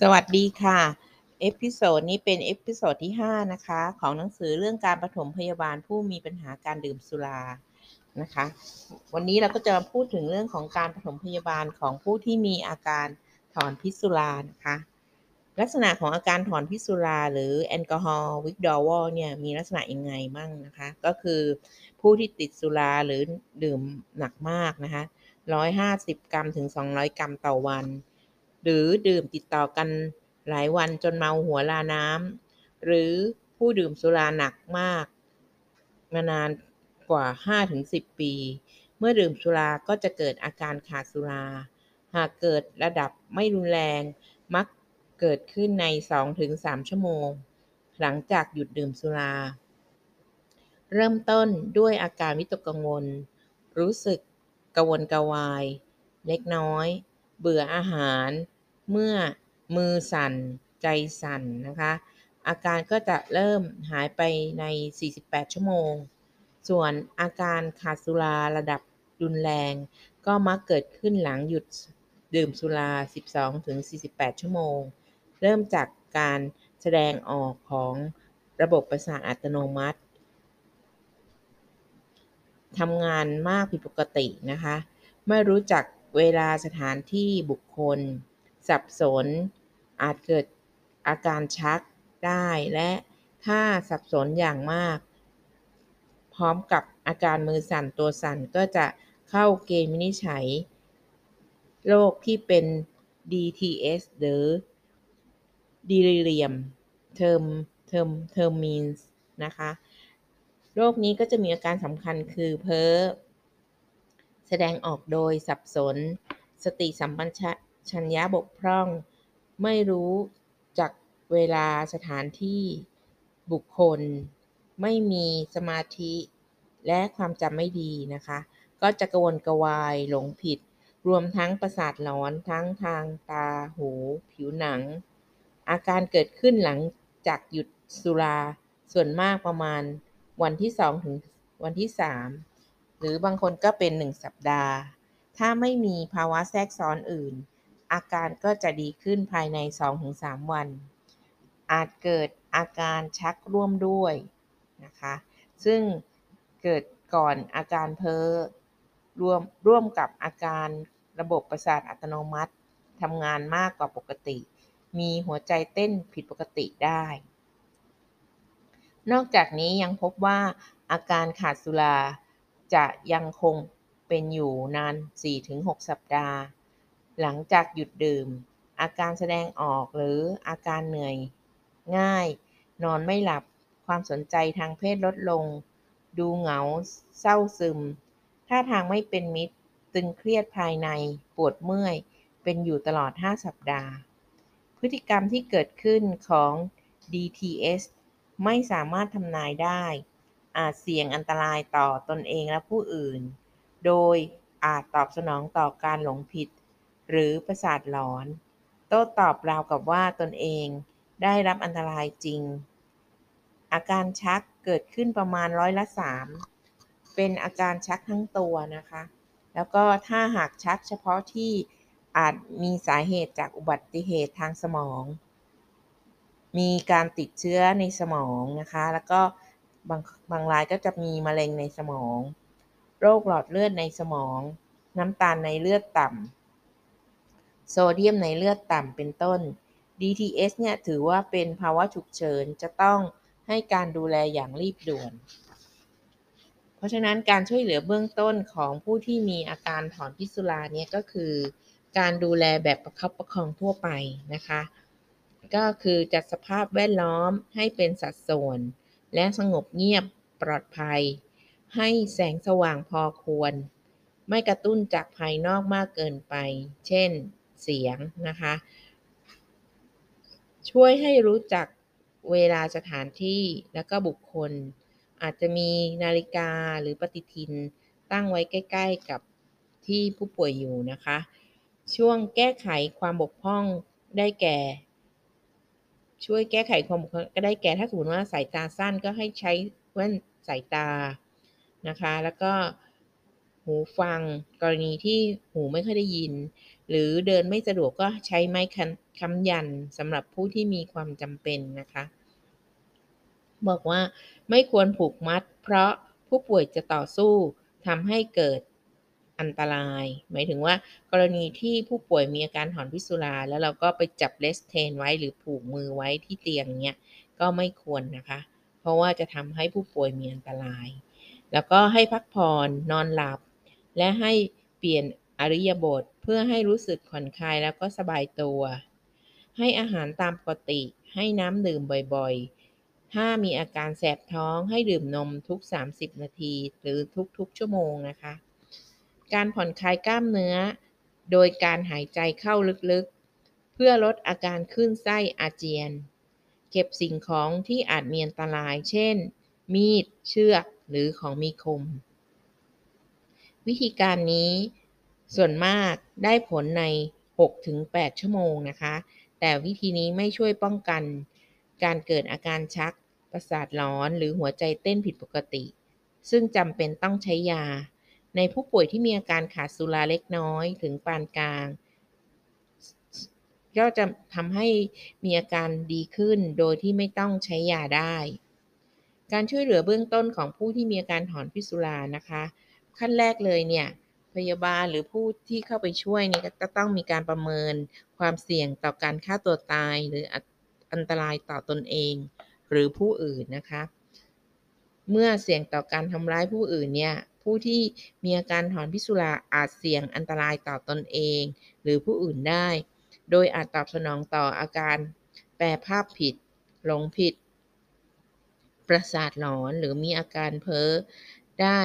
สวัสดีค่ะ episode นี้เป็น episode ที่ 5 นะคะ ของหนังสือเรื่องการปฐมพยาบาลผู้มีปัญหาการดื่มสุรา นะคะ วันนี้เราก็จะมาพูดถึงเรื่องของการปฐมพยาบาลของผู้ที่มีอาการถอนพิษสุรานะคะ ลักษณะของอาการถอนพิษสุราหรือ alcohol withdrawal เนี่ยมีลักษณะยังไงบ้างนะคะ ก็คือผู้ที่ติดสุราหรือดื่มหนักมากนะคะ 150 กรัมถึง 200 กรัมต่อวัน หรือดื่มติดต่อกันหลายวันจนเมาหัวลาน้ำหรือผู้ดื่มสุราหนักมาก มานานกว่า 5-10 ปี เมื่อดื่มสุราก็จะเกิดอาการขาดสุรา หากเกิดระดับไม่รุนแรง มักเกิดขึ้นใน 2-3 ชั่วโมง หลังจากหยุดดื่มสุรา เริ่มต้นด้วยอาการวิตกกังวล รู้สึกกระวนกระวาย เล็กน้อย เบื่ออาหาร เมื่อมือสั่นใจสั่นนะคะ อาการก็จะเริ่มหายไปใน 48 ชั่วโมง ส่วนอาการขาดสุราระดับรุนแรง ก็มักเกิดขึ้นหลังหยุดดื่มสุรา 12-48 ชั่วโมง เริ่มจากการแสดงออกของระบบประสาทอัตโนมัติทำงานมากผิดปกตินะคะ ไม่รู้จักเวลาสถานที่บุคคล สับสน อาจเกิดอาการชักได้และถ้าสับสนอย่างมาก พร้อมกับอาการมือสั่นตัวสั่นก็จะเข้าเกณฑ์วินิจฉัยโรคที่เป็น DTS หรือ Delirium Term Term Termins นะคะ โรคนี้ก็จะมีอาการสำคัญคือเพ้อ แสดงออกโดยสับสน สติสัมปชัญญะ ชัญญาบกพร่อง ไม่รู้จักเวลาสถานที่ บุคคล ไม่มีสมาธิ และความจำไม่ดีนะคะ ก็จะกระวนกระวายหลงผิด รวมทั้งประสาทหลอนทั้งทางตาหู ผิวหนัง อาการเกิดขึ้นหลังจากหยุดสุราส่วนมากประมาณวันที่2ถึงวันที่3หรือบางคนก็เป็น1สัปดาห์ ถ้าไม่มีภาวะแทรกซ้อนอื่น อาการก็จะดีขึ้นภายใน 2-3 วัน อาจเกิดอาการชักร่วมด้วยนะคะ ซึ่งเกิดก่อนอาการเพ้อรวมร่วมกับอาการระบบประสาทอัตโนมัติทำงานมากกว่าปกติ มีหัวใจเต้นผิดปกติได้ นอกจากนี้ยังพบว่าอาการขาดสุราจะยังคงเป็นอยู่นาน 4-6 สัปดาห์ หลังจากหยุดดื่ม อาการแสดงออกหรืออาการเหนื่อย ง่าย นอนไม่หลับ ความสนใจทางเพศลดลง ดูเหงา เศร้าซึม ท่าทางไม่เป็นมิตร ตึงเครียดภายใน ปวดเมื่อย เป็นอยู่ตลอด 5 สัปดาห์ พฤติกรรมที่เกิดขึ้นของ DTS ไม่สามารถทำนายได้ อาจเสี่ยงอันตรายต่อตนเองและผู้อื่น โดยอาจตอบสนองต่อการหลงผิด หรือประสาทหลอน โต้ตอบราวกับว่าตนเองได้รับอันตรายจริง อาการชักเกิดขึ้นประมาณร้อยละสามเป็นอาการชักทั้งตัวนะคะ แล้วก็ถ้าหากชักเฉพาะที่อาจมีสาเหตุจากอุบัติเหตุทางสมอง มีการติดเชื้อในสมองนะคะ แล้วก็บางบางรายก็จะมีมะเร็งในสมอง โรคหลอดเลือดในสมอง น้ำตาลในเลือดต่ำ โซเดียมในเลือดต่ำเป็นต้น DTS เนี่ยถือว่าเป็นภาวะฉุกเฉินจะต้องให้การดูแลอย่างรีบด่วน เพราะฉะนั้นการช่วยเหลือเบื้องต้นของผู้ที่มีอาการถอนพิษสุราเนี่ยก็คือ การดูแลแบบประคับประคองทั่วไปนะคะ ก็คือจัดสภาพแวดล้อมให้เป็นสัดส่วน และสงบเงียบปลอดภัย ให้แสงสว่างพอควร ไม่กระตุ้นจากภายนอกมากเกินไป เช่น เสียงนะคะ ช่วยให้รู้จักเวลาสถานที่และก็บุคคล อาจจะมีนาฬิกาหรือปฏิทินตั้งไว้ใกล้ ๆ กับที่ผู้ป่วยอยู่นะคะ ช่วงแก้ไขความบกพร่องได้แก่ ช่วยแก้ไขความบก็ได้แก่ถ้าสมมติว่าสายตาสั้นก็ให้ใช้แว่นสายตานะคะ แล้วก็ หูฟัง กรณีที่หูไม่ค่อยได้ยิน หรือเดินไม่สะดวกก็ใช้ไม้ค้ำยันสำหรับผู้ที่มีความจำเป็นนะคะ บอกว่าไม่ควรผูกมัด เพราะผู้ป่วยจะต่อสู้ทำให้เกิดอันตราย หมายถึงว่ากรณีที่ผู้ป่วยมีอาการหอนพิษสุรา แล้วเราก็ไปจับเลสเทนไว้หรือผูกมือไว้ที่เตียงเนี้ยก็ไม่ควรนะคะ เพราะว่าจะทำให้ผู้ป่วยมีอันตราย แล้วก็ให้พักผ่อนนอนหลับ และให้เปลี่ยนอริยบทเพื่อให้รู้สึกผ่อนคลายแล้วก็สบายตัว ให้อาหารตามปกติ ให้น้ำดื่มบ่อยๆ ถ้ามีอาการแสบท้องให้ดื่มนมทุก 30 นาที หรือทุกๆ ชั่วโมงนะคะ การผ่อนคลายกล้ามเนื้อ โดยการหายใจเข้าลึกๆ เพื่อลดอาการขึ้นไส้อาเจียน เก็บสิ่งของที่อาจมีอันตราย เช่น มีด เชือก หรือของมีคม วิธีการนี้ส่วนมากได้ผลใน 6-8 ชั่วโมงนะคะ แต่วิธีนี้ไม่ช่วยป้องกัน การเกิดอาการชัก ประสาทร้อนหรือหัวใจเต้นผิดปกติ ซึ่งจำเป็นต้องใช้ยา ในผู้ป่วยที่มีอาการขาดสุราเล็กน้อยถึงปานกลาง ก็จะทำให้มีอาการดีขึ้นโดยที่ไม่ต้องใช้ยาได้ การช่วยเหลือเบื้องต้นของผู้ที่มีอาการถอนพิษสุรานะคะ ขั้นแรกเลยเนี่ยพยาบาลหรือผู้ที่เข้าไปช่วยนี่ก็ต้องมีการประเมินความเสี่ยงต่อการฆ่าตัวตาย หรืออันตรายต่อตนเอง หรือผู้อื่นนะคะ เมื่อเสี่ยงต่อการทำร้ายผู้อื่นเนี่ยผู้ที่มีอาการถอนพิษสุราอาจเสี่ยงอันตรายต่อตนเอง หรือผู้อื่นได้ โดยอาจตอบสนองต่ออาการแปลภาพผิด หลงผิด ประสาทหลอนหรือมีอาการเพ้อได้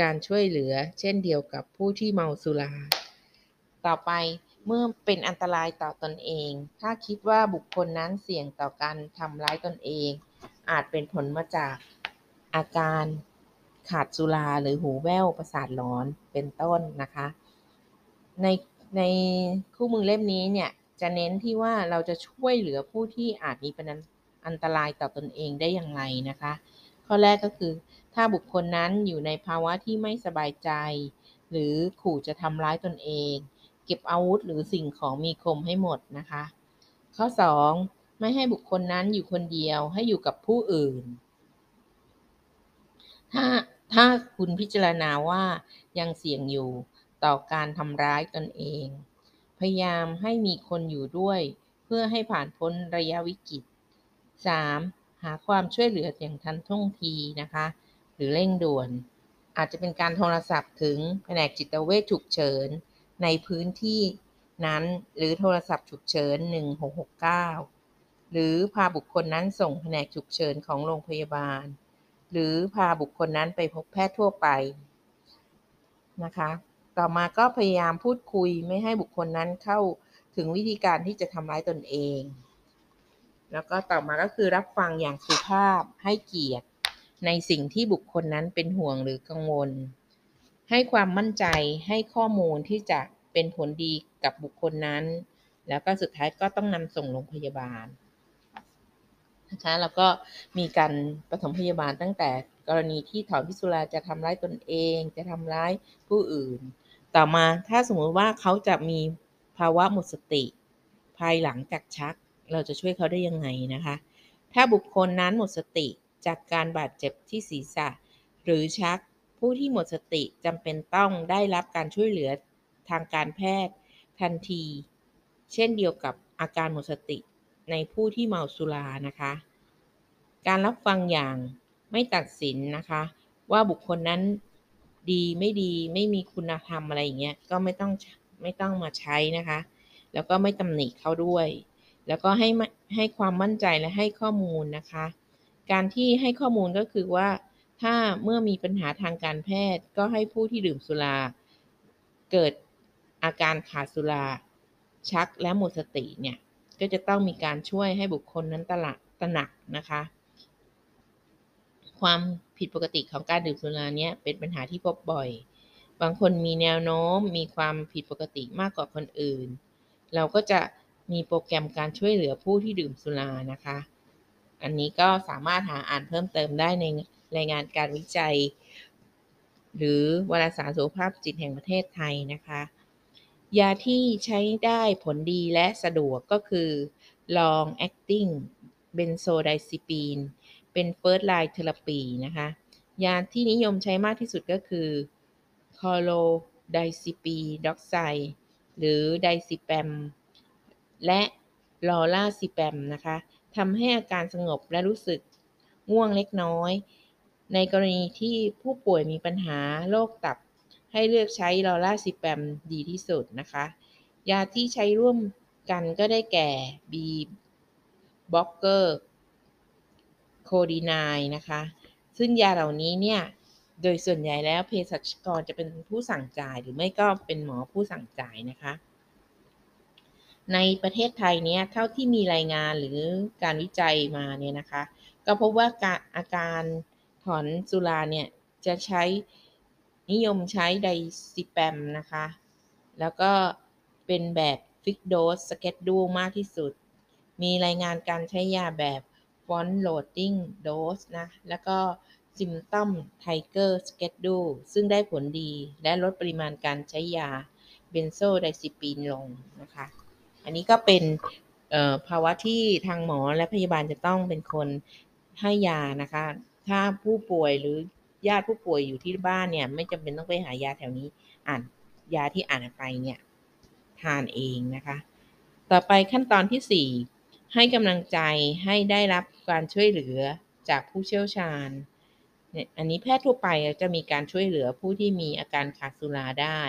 การช่วยเหลือ เช่นเดียวกับผู้ที่เมาสุรา ต่อไปเมื่อเป็นอันตรายต่อตอนเอง ถ้าคิดว่าบุคคลนั้นเสี่ยงต่อการทำร้ายตนเอง อาจเป็นผลมาจากอาการขาดสุราหรือหูแว่วประสาทหลอนเป็นต้นนะคะ ในในคู่มือเล่มนี้เนี่ยจะเน้นที่ว่าเราจะช่วยเหลือผู้ที่อาจมีเป็นอันตรายต่อตอนเองได้อย่างไรนะคะ ข้อแรกก็คือ ถ้าบุคคลนั้นอยู่ในภาวะที่ไม่สบายใจ หรือขู่จะทำร้ายตนเอง เก็บอาวุธหรือสิ่งของมีคมให้หมดนะคะ ข้อ 2. ไม่ให้บุคคลนั้นอยู่คนเดียวให้อยู่กับผู้อื่น ถ้าถ้าคุณพิจารณาว่ายังเสี่ยงอยู่ต่อการทำร้ายตนเอง พยายามให้มีคนอยู่ด้วย เพื่อให้ผ่านพ้นระยะวิกฤต 3. หาความช่วยเหลืออย่างทันท่วงทีนะคะ หรือเร่งด่วน อาจจะเป็นการโทรศัพท์ถึงแผนกจิตเวชฉุกเฉิน ในพื้นที่นั้นหรือโทรศัพท์ฉุกเฉิน 1669 หรือพาบุคคลนั้นส่งแผนกฉุกเฉินของโรงพยาบาล หรือพาบุคคลนั้นไปพบแพทย์ทั่วไปนะคะ ต่อมาก็พยายามพูดคุยไม่ให้บุคคลนั้นเข้าถึงวิธีการที่จะทำร้ายตนเอง แล้วก็ต่อมาก็คือรับฟังอย่างสุภาพให้เกียรติ ในสิ่งที่บุคคลนั้นเป็นห่วงหรือกังวล ให้ความมั่นใจให้ข้อมูลที่จะเป็นผลดีกับบุคคลนั้น แล้วก็สุดท้ายก็ต้องนำส่งโรงพยาบาลนะคะแล้วก็มีการปฐมพยาบาลตั้งแต่กรณีที่ถอนพิสุราจะทำร้ายตนเอง จะทำร้ายผู้อื่น ต่อมาถ้าสมมติว่าเขาจะมีภาวะหมดสติ ภายหลังจากชัก เราจะช่วยเขาได้ยังไงนะคะ ถ้าบุคคลนั้นหมดสติจากการบาดเจ็บที่ศีรษะ หรือชักผู้ที่หมดสติจำเป็นต้องได้รับการช่วยเหลือทางการแพทย์ทันที เช่นเดียวกับอาการหมดสติในผู้ที่เมาสุรานะคะ การรับฟังอย่างไม่ตัดสินนะคะ ว่าบุคคลนั้นดีไม่ดีไม่มีคุณธรรมอะไรอย่างเงี้ยก็ไม่ต้องไม่ต้องมาใช้นะคะ แล้วก็ไม่ตำหนิเขาด้วย แล้วก็ให้ให้ความมั่นใจและให้ข้อมูลนะคะ การที่ให้ข้อมูลก็คือว่า ถ้าเมื่อมีปัญหาทางการแพทย์ ก็ให้ผู้ที่ดื่มสุรา เกิดอาการขาดสุรา ชักและหมดสติเนี่ย ก็จะต้องมีการช่วยให้บุคคลนั้นตระตระหนักนะคะ ความผิดปกติของการดื่มสุราเนี่ยเป็นปัญหาที่พบบ่อย บางคนมีแนวโน้มมีความผิดปกติมากกว่าคนอื่น เราก็จะ มีโปรแกรมการช่วยเหลือผู้ที่ดื่มสุรานะคะ อันนี้ก็สามารถหาอ่านเพิ่มเติมได้ในรายงานการวิจัย หรือวารสารสุขภาพจิตแห่งประเทศไทยนะคะ ยาที่ใช้ได้ผลดีและสะดวกก็คือ long acting benzodiazepine เป็น first line therapy นะคะ ยาที่นิยมใช้มากที่สุดก็คือ c o l o d i z e p i d o x i หรือ d i z e p a m และ l o r a z e p a m นะคะทำให้อาการสงบและรู้สึกง่วงเล็กน้อย ในกรณีที่ผู้ป่วยมีปัญหาโรคตับ ให้เลือกใช้ลอราซิแปมดีที่สุดนะคะ ยาที่ใช้ร่วมกันก็ได้แก่ B บล็อกเกอร์โคดีนายนะคะ ซึ่งยาเหล่านี้เนี่ยโดยส่วนใหญ่แล้วเภสัชกรจะเป็นผู้สั่งจ่ายหรือไม่ก็เป็นหมอผู้สั่งจ่ายนะคะ ในประเทศไทยเนี่ยเท่าที่มีรายงานหรือการวิจัยมาเนี่ยนะคะ ก็พบว่าอาการถอนสุราเนี่ยจะใช้นิยมใช้ diazepam นะคะ แล้วก็เป็นแบบ fixed dose schedule มากที่สุด มีรายงานการใช้ยาแบบ front loading dose นะ แล้วก็ symptom trigger schedule ซึ่งได้ผลดีและลดปริมาณการใช้ยา benzodiazepine ลงนะคะ อันนี้ก็เป็นภาวะที่ทางหมอและพยาบาลจะต้องเป็นคนให้ยานะคะ ถ้าผู้ป่วยหรือญาติผู้ป่วยอยู่ที่บ้านเนี่ย ไม่จำเป็นต้องไปหายาแถวนี้ อ่านยาที่อ่านไปเนี่ยทานเองนะคะ ต่อไปขั้นตอนที่ 4 ให้กำลังใจให้ได้รับการช่วยเหลือจากผู้เชี่ยวชาญเนี่ยอันนี้แพทย์ทั่วไปจะมีการช่วยเหลือผู้ที่มีอาการขาดสุราได้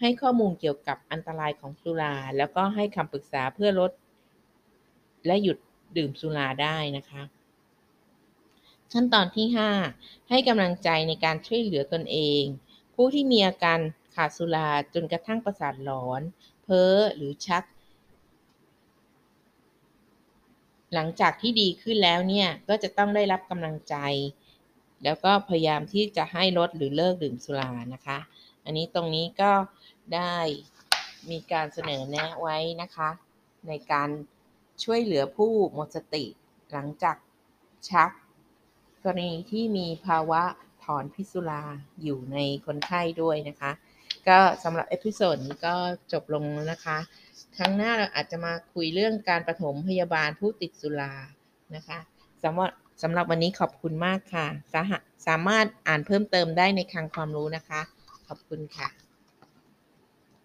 ให้ข้อมูลเกี่ยวกับอันตรายของสุรา แล้วก็ให้คำปรึกษาเพื่อลด และหยุดดื่มสุราได้นะคะ ขั้นตอนที่ 5 ให้กำลังใจในการช่วยเหลือตนเอง ผู้ที่มีอาการขาดสุราจนกระทั่งประสาทหลอน เพ้อหรือชัก หลังจากที่ดีขึ้นแล้วเนี่ย ก็จะต้องได้รับกำลังใจ แล้วก็พยายามที่จะให้ลดหรือเลิกดื่มสุรานะคะ อันนี้ตรงนี้ก็ ได้มีการเสนอแนะไว้นะคะ ในการช่วยเหลือผู้หมดสติหลังจากชัก กรณีที่มีภาวะถอนพิษสุราอยู่ในคนไข้ด้วยนะคะ ก็สำหรับ episode นี้ก็จบลงแล้วนะคะ ครั้งหน้าเราอาจจะมาคุยเรื่องการปฐมพยาบาลผู้ติดสุรานะคะสำหรับสำหรับวันนี้ขอบคุณมากค่ะ สาสามารถอ่านเพิ่มเติมได้ในคลังความรู้นะคะ ขอบคุณค่ะ